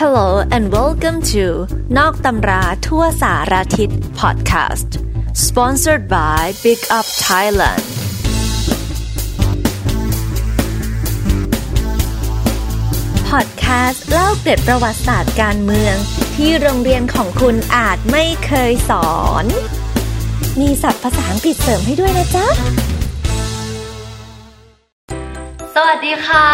Hello and welcome to นอกตำราทั่วสารทิศ podcast sponsored by Big Up Thailand พอดแคสต์เล่าเกร็ดประวัติศาสตร์การเมือง ที่โรงเรียนของคุณอาจไม่เคยสอน มีศัพท์ภาษาอังกฤษเสริมให้ด้วยนะจ๊ะ สวัสดีค่ะ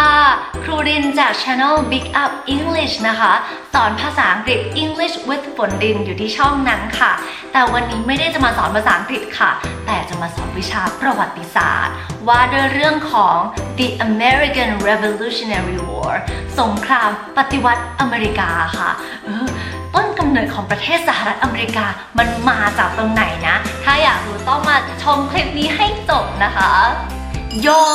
ครูรินจาก Channel Big Up English นะคะ สอนภาษาอังกฤษ English with ฝนดินอยู่ที่ช่องนั้นค่ะ แต่วันนี้ไม่ได้จะมาสอนภาษาอังกฤษค่ะ แต่จะมาสอนวิชาประวัติศาสตร์ ว่าด้วยเรื่องของ the American Revolutionary War สงครามปฏิวัติอเมริกาค่ะเออต้นกำเนิดของประเทศสหรัฐอเมริกามันมาจากตรงไหนนะ ถ้าอยากรู้ต้องมาชมคลิปนี้ให้จบนะคะ ย้อ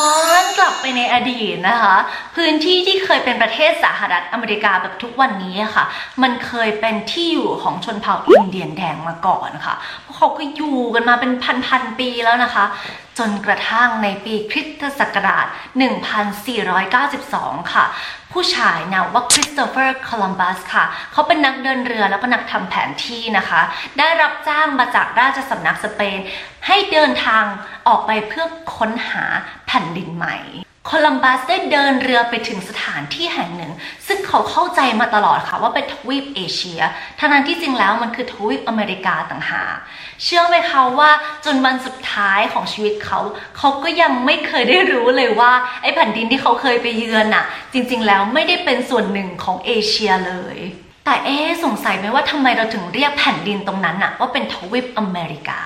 นกลับไปในอดีตนะคะ พื้นที่ที่เคยเป็นประเทศสหรัฐอเมริกาแบบทุกวันนี้ค่ะ มันเคยเป็นที่อยู่ของชนเผ่าอินเดียนแดงมาก่อนค่ะพวกเขาก็อยู่กันมาเป็นพันๆปีแล้วนะคะ จนกระทั่งในปีคริสตศักราช 1492 ค่ะ ผู้ชายนามว่าคริสโตเฟอร์ โคลัมบัสค่ะ เขาเป็นนักเดินเรือแล้วก็นักทำแผนที่นะคะ ได้รับจ้างมาจากราชสำนักสเปน ให้เดินทางออกไปเพื่อค้นหาแผ่นดินใหม่ โคลัมบัสได้เดินเรือไปถึงสถานที่แห่งหนึ่ง ซึ่งเขาเข้าใจมาตลอดค่ะว่าเป็นทวีปเอเชียทั้งนั้นที่จริงแล้วมันคือทวีปอเมริกาต่างหากเชื่อไหมคะว่าจนวันสุดท้ายของชีวิตเขาเขาก็ยังไม่เคยได้รู้เลยว่าไอ้แผ่นดินที่เขาเคยไปเยือนน่ะ จริงๆแล้วไม่ได้เป็นส่วนหนึ่งของเอเชียเลยแต่เอ๊สงสัยไหมว่าทำไมเราถึงเรียกแผ่นดินตรงนั้นน่ะว่าเป็นทวีปอเมริกา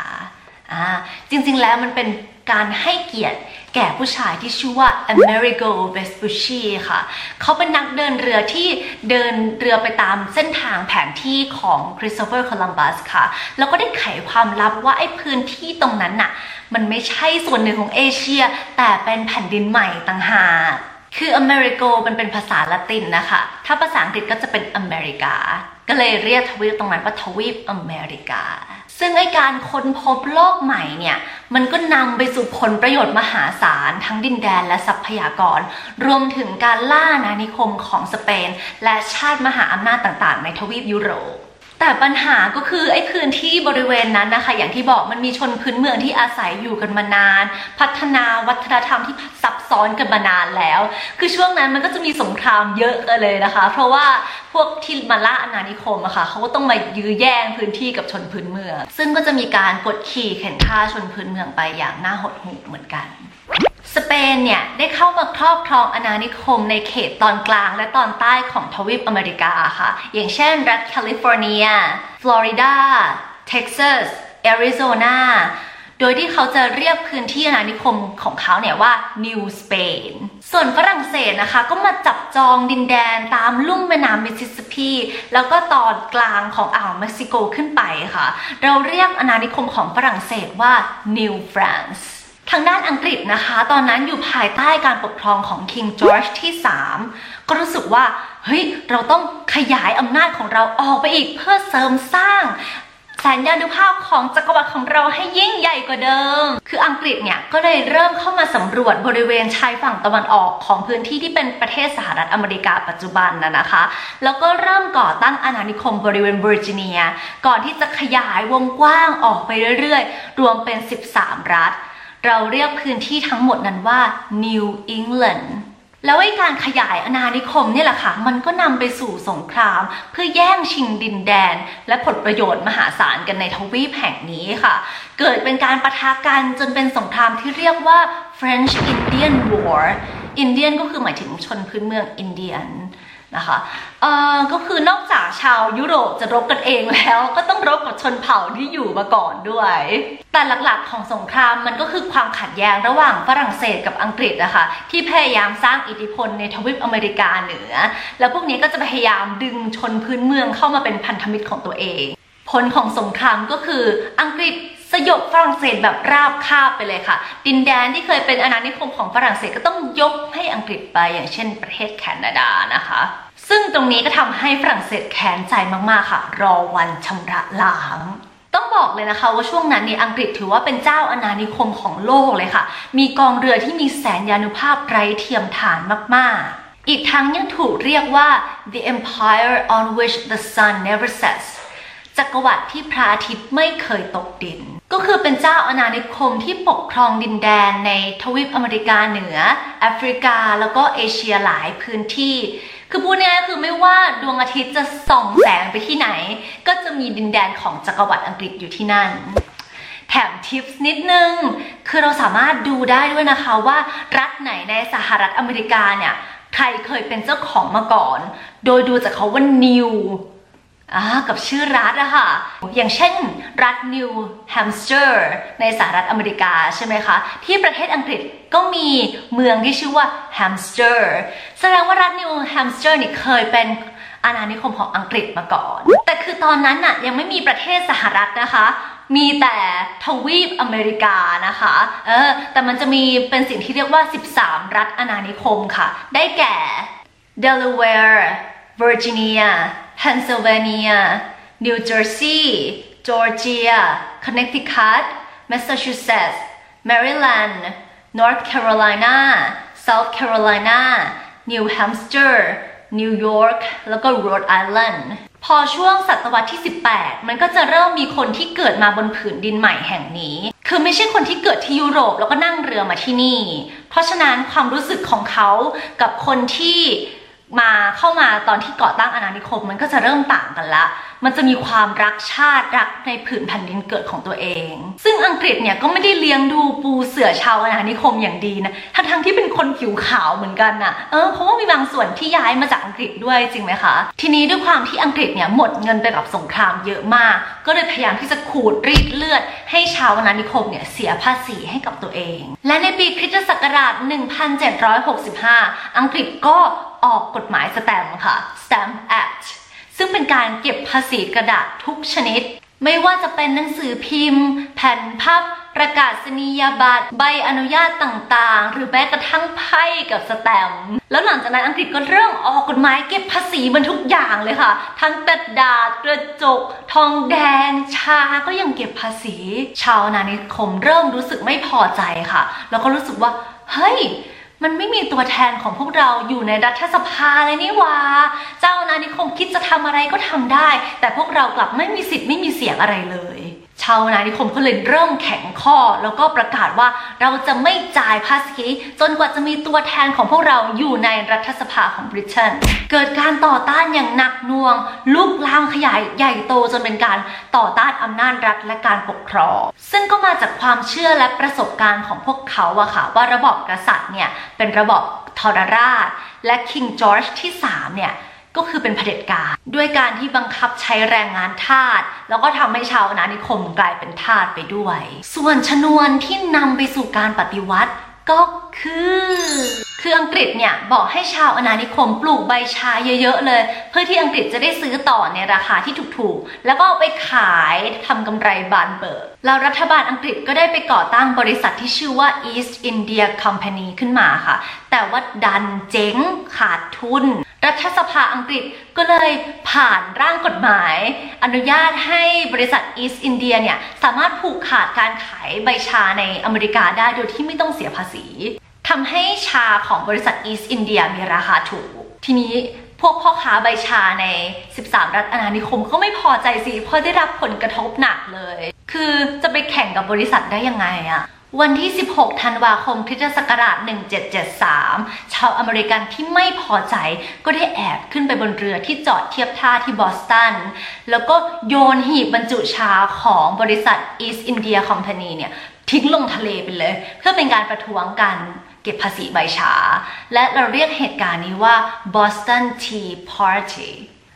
อ่าจริงๆแล้วมันเป็น การให้เกียรติแก่ผู้ชายที่ชื่อว่า Amerigo Vespucci ค่ะ เขาเป็นนักเดินเรือที่เดินเรือไปตามเส้นทางแผนที่ของ Christopher Columbus ค่ะ แล้วก็ได้ไขความลับว่าไอ้พื้นที่ตรงนั้นน่ะ มันไม่ใช่ส่วนหนึ่งของเอเชีย แต่เป็นแผ่นดินใหม่ต่างหากคืออเมริโกมันเป็นภาษาละตินนะคะ ถ้าภาษาอังกฤษก็จะเป็นอเมริกา ก็เลยเรียกทวีปตรงนั้นว่าทวีปอเมริกา ซึ่งไอการค้นพบโลกใหม่เนี่ย มันก็นำไปสู่ผลประโยชน์มหาศาล ทั้งดินแดนและทรัพยากร รวมถึงการล่านาณานิคมของสเปน และชาติมหาอำนาจต่างๆ ในทวีปยุโรป แต่ปัญหาก็คือไอ้พื้นที่บริเวณนั้นนะคะ อย่างที่บอกมันมีชนพื้นเมืองที่อาศัยอยู่กันมานาน พัฒนาวัฒนธรรมที่ซับซ้อนกันมานานแล้ว คือช่วงนั้นมันก็จะมีสงครามเยอะกันเลยนะคะ เพราะว่าพวกที่มาล่าอาณานิคมอะค่ะเขาก็ต้องมายื้อแย่งพื้นที่กับชนพื้นเมือง ซึ่งก็จะมีการกดขี่เข็นฆ่าชนพื้นเมืองไปอย่างน่าหดหู่เหมือนกัน สเปนเนี่ยได้เข้ามาครอบครองอาณานิคมในเขตตอนกลางและตอนใต้ของทวีปอเมริกาค่ะ อย่างเช่น รัฐแคลิฟอร์เนีย ฟลอริดา เท็กซัส แอริโซนา โดยที่เขาจะเรียกพื้นที่อาณานิคมของเขาเนี่ยว่า New Spain ส่วนฝรั่งเศสนะคะ ก็มาจับจองดินแดนตามลุ่มแม่น้ำมิสซิสซิปปี แล้วก็ตอนกลางของอ่าวเม็กซิโกขึ้นไปค่ะ เราเรียกอาณานิคมของฝรั่งเศสว่า New France ทางด้านอังกฤษนะคะ ตอนนั้นอยู่ภายใต้การปกครองของ King George ที่ 3 ก็รู้สึกว่า เฮ้ย เราต้องขยายอำนาจของเราออกไปอีกเพื่อเสริมสร้างแสนยานุภาพของจักรวรรดิของเราให้ยิ่งใหญ่กว่าเดิม คืออังกฤษเนี่ยก็เลยเริ่มเข้ามาสำรวจบริเวณชายฝั่งตะวันออกของพื้นที่ที่เป็นประเทศสหรัฐอเมริกาปัจจุบันนะนะคะ แล้วก็เริ่มก่อตั้งอาณานิคมบริเวณเวอร์จิเนีย ก่อนที่จะขยายวงกว้างออกไปเรื่อยๆ รวมเป็น 13 รัฐ เราเรียกพื้นที่ทั้งหมดนั้นว่า New England แล้วไอ้การขยายอาณานิคมเนี่ยแหละค่ะ มันก็นำไปสู่สงคราม เพื่อแย่งชิงดินแดน และผลประโยชน์มหาศาลกันในทวีปแห่งนี้ค่ะ เกิดเป็นการประทะกันจนเป็นสงครามที่เรียกว่า French Indian War Indian ก็คือหมายถึงชนพื้นเมืองอินเดียน นะคะเอ่อก็คือนอกจากชาวยุโรปจะรบกันเองแล้ว ก็ต้องรบกับชนเผ่าที่อยู่มาก่อนด้วย แต่หลักๆของสงครามมันก็คือความขัดแย้งระหว่างฝรั่งเศสกับอังกฤษนะคะที่พยายามสร้างอิทธิพลในทวีปอเมริกาเหนือ แล้วพวกนี้ก็จะพยายามดึงชนพื้นเมืองเข้ามาเป็นพันธมิตรของตัวเอง ผลของสงครามก็คืออังกฤษ ยบฝรั่งเศสแบบราบคาบไปเลยค่ะ ดินแดนที่เคยเป็นอาณานิคมของฝรั่งเศสก็ต้องยกให้อังกฤษไปอย่างเช่นประเทศแคนาดานะคะ ซึ่งตรงนี้ก็ทำให้ฝรั่งเศสแค้นใจมากๆค่ะ รอวันชำระล้างต้องบอกเลยนะคะว่าช่วงนั้นเนี่ยอังกฤษถือว่าเป็นเจ้าอาณานิคมของโลกเลยค่ะ มีกองเรือที่มีแสนยานุภาพไร้เทียมทานมากๆ อีกทั้งยังถูกเรียกว่า the empire on which the sun never sets จักรวรรดิที่พระอาทิตย์ไม่เคยตกดิน ก็คือเป็นเจ้าอาณานิคมที่ปกครองดินแดนในทวีปอเมริกาเหนือ แอฟริกาแล้วก็เอเชียหลายพื้นที่ คือพูดง่ายๆคือไม่ว่าดวงอาทิตย์จะส่องแสงไปที่ไหน ก็จะมีดินแดนของจักรวรรดิอังกฤษอยู่ที่นั่น แถมทิปส์นิดนึง คือเราสามารถดูได้ด้วยนะคะว่ารัฐไหนในสหรัฐอเมริกาเนี่ยใครเคยเป็นเจ้าของมาก่อน โดยดูจากเขาว่านิว กับชื่อรัฐอะค่ะ อย่างเช่น รัฐนิวแฮมสเตอร์ในสหรัฐอเมริกาใช่ไหมคะ ที่ประเทศอังกฤษก็มีเมืองที่ชื่อว่าแฮมป์เชียร์แสดงว่ารัฐนิวแฮมป์เชียร์นี่เคยเป็นอาณานิคมของอังกฤษมาก่อน แต่คือตอนนั้นน่ะยังไม่มีประเทศสหรัฐนะคะ มีแต่ทวีปอเมริกานะคะ เออ แต่มันจะมีเป็นสิ่งที่เรียกว่า 13 รัฐอาณานิคมค่ะ ได้แก่ Delaware Virginia Pennsylvania New Jersey Georgia Connecticut Massachusetts Maryland North Carolina South Carolina New Hampshire New York แล้วก็ Rhode Island พอช่วงศตวรรษที่ 18 มันก็จะเริ่มมีคนที่เกิดมาบนผืนดินใหม่แห่งนี้ คือไม่ใช่คนที่เกิดที่ยุโรปแล้วก็นั่งเรือมาที่นี่ เพราะฉะนั้นความรู้สึกของเขากับคนที่ มาเข้ามาตอนที่ก่อตั้งอาณานิคมมันก็จะเริ่มต่างกันละ มันจะมีความรักชาติรักในผืนแผ่นดินเกิดของตัวเอง ซึ่งอังกฤษเนี่ยก็ไม่ได้เลี้ยงดูปูเสือชาวอาณานิคมอย่างดีนะทั้งทั้งที่เป็นคนผิวขาวเหมือนกันนะเออเพราะว่ามีบางส่วนที่ย้ายมาจากอังกฤษด้วยจริงไหมคะ ทีนี้ด้วยความที่อังกฤษเนี่ยหมดเงินไปกับสงครามเยอะมาก ก็เลยพยายามที่จะขูดรีดเลือด ให้ชาวอาณานิคมเนี่ยเสียภาษีให้กับตัวเอง และในปีคริสตศักราช 1765 อังกฤษก็ ออกกฎหมายสแตมป์ค่ะ Stamp Act ซึ่งเป็นการเก็บภาษีกระดาษทุกชนิด ไม่ว่าจะเป็นหนังสือพิมพ์ แผ่นพับ ประกาศนียบัตร ใบอนุญาตต่างๆ หรือแม้กระทั่งไพ่กับสแตมป์แล้วหลังจากนั้นอังกฤษก็เริ่มออกกฎหมายเก็บภาษีมันทุกอย่างเลยค่ะ ทั้งกระดาษกระจก ทองแดง ชาก็ยังเก็บภาษี ชาวอาณานิคมเริ่มรู้สึกไม่พอใจค่ะ แล้วก็รู้สึกว่าเฮ้ย มันไม่มีตัวแทนของพวกเราอยู่ในรัฐสภาเลยนี่วา เจ้านานิคมคิดจะทำอะไรก็ทำได้ แต่พวกเรากลับไม่มีสิทธิ์ไม่มีเสียงอะไรเลย ชาวอาณานิคมก็เลยเริ่มแข็งข้อ แล้วก็ประกาศว่าเราจะไม่จ่ายภาษี จนกว่าจะมีตัวแทนของพวกเราอยู่ในรัฐสภาของบริเตนเกิดการต่อต้านอย่างหนักหน่วง ลุกลามขยายใหญ่โตจนเป็นการต่อต้านอำนาจรัฐและการปกครอง ซึ่งก็มาจากความเชื่อและประสบการณ์ของพวกเขาอะค่ะ ว่าระบอบกษัตริย์เนี่ยเป็นระบอบทรราช และคิงจอร์จที่ 3 เนี่ย ก็คือเป็นเผด็จการ ด้วยการที่บังคับใช้แรงงานทาสแล้วก็ทำให้ชาวอาณานิคมกลายเป็นทาสไปด้วย ส่วนชนวนที่นำไปสู่การปฏิวัติก็คือคืออังกฤษเนี่ยบอกให้ชาวอาณานิคมปลูกใบชาเยอะๆเลย เพื่อที่อังกฤษจะได้ซื้อต่อในราคาที่ถูกๆ แล้วก็เอาไปขายทำกำไรบานเบิกแล้วรัฐบาลอังกฤษก็ได้ไปก่อตั้งบริษัทที่ชื่อว่า East India Company ขึ้นมาค่ะ แต่ว่าดันเจ๊งขาดทุน รัฐสภาอังกฤษก็เลยผ่านร่างกฎหมาย อนุญาตให้บริษัท East India เนี่ยสามารถผูกขาดการขายใบชาในอเมริกาได้โดยที่ไม่ต้องเสียภาษีทำให้ชาของบริษัท East India มีราคาถูก ทีนี้พวกพ่อค้าใบชาใน 13 รัฐอาณานิคมก็ไม่พอใจสิเพราะได้รับผลกระทบหนักเลย คือจะไปแข่งกับบริษัทได้ยังไงอะ วันที่ 16 ธันวาคมคริสตศักราช 1773 ชาวอเมริกันที่ไม่พอใจก็ได้แอบขึ้นไปบนเรือที่จอดเทียบท่าที่บอสตัน แล้วก็โยนหีบบรรจุชาของบริษัท East India Company เนี่ยทิ้งลงทะเลไปเลย เพื่อเป็นการประท้วงกันเก็บภาษีใบชา และเราเรียกเหตุการณ์นี้ว่า Boston Tea Party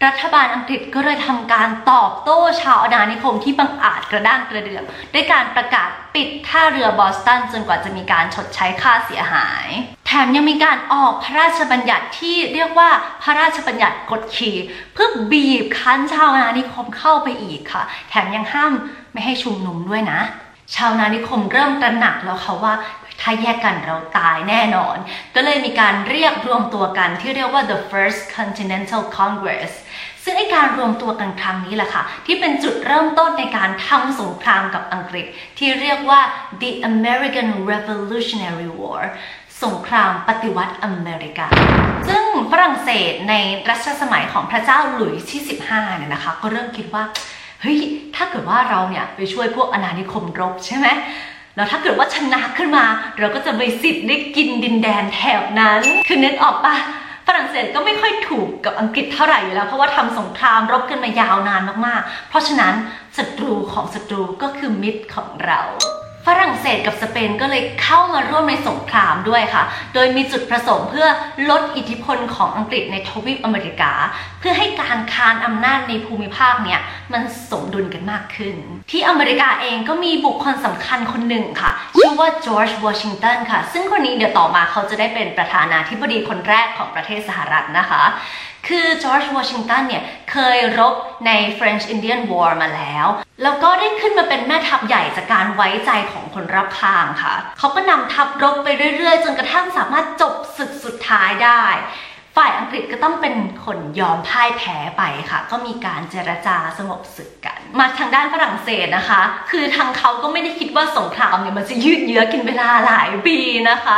รัฐบาลอังกฤษก็เลยทำการตอบโต้ชาวอาณานิคมที่บังอาจกระด้างกระเดื่องด้วยการประกาศปิดท่าเรือบอสตันจนกว่าจะมีการชดใช้ค่าเสียหาย แถมยังมีการออกพระราชบัญญัติที่เรียกว่าพระราชบัญญัติกดขี่เพื่อบีบคั้นชาวอาณานิคมเข้าไปอีกค่ะ แถมยังห้ามไม่ให้ชุมนุมด้วยนะ ชาวนานิคมเริ่มตระหนักแล้วค่ะว่า ถ้าแยกกันเราตายแน่นอน ก็เลยมีการเรียกรวมตัวกันที่เรียกว่า the First Continental Congress ซึ่งไอการรวมตัวกันครั้งนี้แหละค่ะ ที่เป็นจุดเริ่มต้นในการทำสงครามกับอังกฤษ ที่เรียกว่า the American Revolutionary War สงครามปฏิวัติอเมริกา ซึ่งฝรั่งเศสในรัชสมัยของพระเจ้าหลุยส์ที่ 15 เนี่ยนะคะ ก็เริ่มคิดว่า เฮ้ย ถ้าเกิดว่าเราเนี่ยไปช่วยพวกอาณานิคมรบใช่ไหม แล้วถ้าเกิดว่าชนะขึ้นมา เราก็จะไปสิทธิ์ได้กินดินแดนแถบนั้น คือเน้นออกปะฝรั่งเศสก็ไม่ค่อยถูกกับอังกฤษเท่าไหร่อยู่แล้วเพราะว่าทำสงครามรบกันมายาวนานมากๆ เพราะฉะนั้นศัตรูของศัตรูก็คือมิตรของเรา ฝรั่งเศสกับสเปนก็เลยเข้ามาร่วมในสงครามด้วยค่ะ โดยมีจุดประสงค์เพื่อลดอิทธิพลของอังกฤษในทวีปอเมริกา เพื่อให้การคานอำนาจในภูมิภาคเนี่ยมันสมดุลกันมากขึ้น ที่อเมริกาเองก็มีบุคคลสำคัญคนหนึ่งค่ะ ชื่อว่าจอร์จวอชิงตันค่ะ ซึ่งคนนี้เดี๋ยวต่อมาเขาจะได้เป็นประธานาธิบดีคนแรกของประเทศสหรัฐนะคะ คือจอร์จวอชิงตันเนี่ยเคยรบใน French Indian War มาแล้ว แล้วก็ได้ขึ้นมาเป็นแม่ทัพใหญ่จากการไว้ใจของคนรับข้างค่ะ เขาก็นำทัพรบไปเรื่อยๆ จนกระทั่งสามารถจบศึกสุดท้ายได้ ฝ่ายอังกฤษก็ต้องเป็นคนยอมพ่ายแพ้ไปค่ะ ก็มีการเจรจาสงบศึกกัน มาทางด้านฝรั่งเศสนะคะ คือทางเขาก็ไม่ได้คิดว่าสงครามเนี่ยมันจะยืดเยื้อกินเวลาหลายปีนะคะ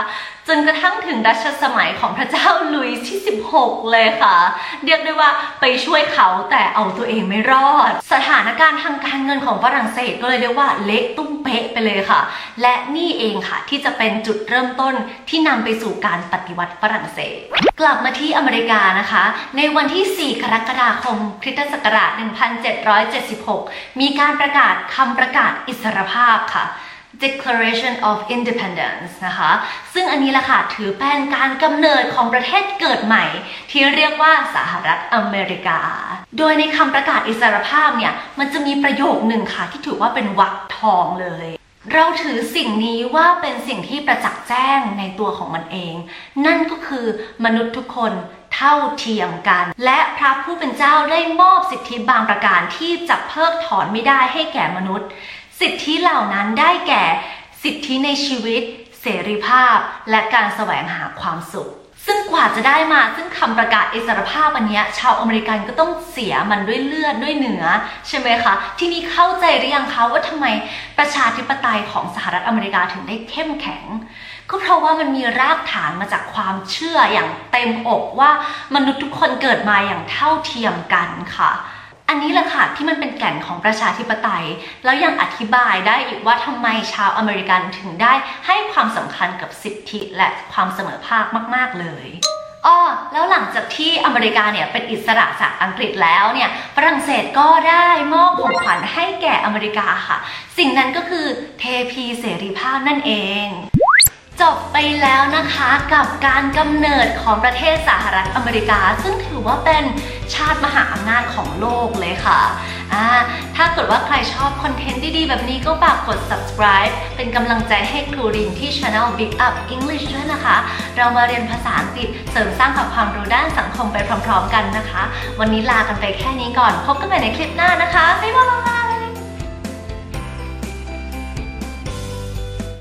จนกระทั่งถึงรัชสมัยของพระเจ้าลุยส์ที่ 16 เลยค่ะ เรียกได้ว่าไปช่วยเขาแต่เอาตัวเองไม่รอด สถานการณ์ทางการเงินของฝรั่งเศสก็เลยเรียกว่าเละตุ้มเป๊ะไปเลยค่ะ และนี่เองค่ะที่จะเป็นจุดเริ่มต้นที่นำไปสู่การปฏิวัติฝรั่งเศส กลับมาที่อเมริกานะคะ ในวันที่ 4 กรกฎาคมคริสตศักราช 1776 มีการประกาศคำประกาศอิสรภาพค่ะ Declaration of Independence นะคะ ซึ่งอันนี้แหละค่ะถือเป็นการกำเนิดของประเทศเกิดใหม่ ที่เรียกว่าสหรัฐอเมริกา โดยในคำประกาศอิสรภาพเนี่ย มันจะมีประโยคหนึ่งค่ะ ที่ถือว่าเป็นวรรคทองเลย เราถือสิ่งนี้ว่าเป็นสิ่งที่ประจักษ์แจ้งในตัวของมันเอง นั่นก็คือมนุษย์ทุกคนเท่าเทียมกัน และพระผู้เป็นเจ้าได้มอบสิทธิบางประการที่จะเพิกถอนไม่ได้ให้แก่มนุษย์ สิทธิเหล่านั้นได้แก่ สิทธิในชีวิต เสรีภาพ และการแสวงหาความสุข ซึ่งกว่าจะได้มาซึ่งคำประกาศอิสรภาพอันนี้ชาวอเมริกันก็ต้องเสียมันด้วยเลือดด้วยเนื้อใช่ไหมคะ ที่นี่เข้าใจหรือยังคะว่าทำไมประชาธิปไตยของสหรัฐอเมริกาถึงได้เข้มแข็งก็เพราะว่ามันมีรากฐานมาจากความเชื่ออย่างเต็มอกว่ามนุษย์ทุกคนเกิดมาอย่างเท่าเทียมกันค่ะ อันนี้แหละค่ะที่มันเป็นแก่นของประชาธิปไตย แล้วยังอธิบายได้อีกว่าทำไมชาวอเมริกันถึงได้ให้ความสำคัญกับสิทธิและความเสมอภาคมาก ๆ เลยอ้อแล้วหลังจากที่อเมริกาเนี่ยเป็นอิสระจากอังกฤษแล้วเนี่ยฝรั่งเศสก็ได้มอบของขวัญให้แก่อเมริกาค่ะ สิ่งนั้นก็คือเทพีเสรีภาพนั่นเอง จบไปแล้วนะคะกับการกำเนิดของประเทศสหรัฐอเมริกา ซึ่งถือว่าเป็นชาติมหาอำนาจของโลกเลยค่ะอ่าถ้าเกิดว่าใครชอบคอนเทนต์ดีๆ แบบนี้ก็ฝากกด subscribe เป็นกำลังใจให้ครูรินที่ Channel Big Up English ด้วยนะคะ เรามาเรียนภาษาอังกฤษเสริมสร้างกับความรู้ด้านสังคมไปพร้อมๆ กันนะคะ วันนี้ลากันไปแค่นี้ก่อน พบกันใหม่ในคลิปหน้านะคะ บ๊ายบาย